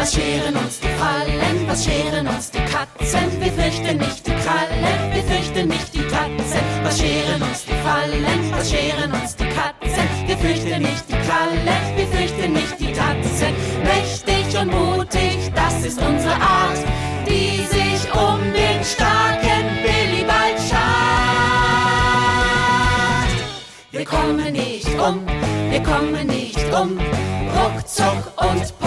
Was scheren uns die Fallen, was scheren uns die Katzen? Wir fürchten nicht die Krallen, wir fürchten nicht die Katzen. Was scheren uns die Fallen, was scheren uns die Katzen? Wir fürchten nicht die Krallen, wir fürchten nicht die Katzen. Mächtig und mutig, das ist unsere Art, die sich um den starken Willibald schart. Wir kommen nicht um, wir kommen nicht um, ruckzuck und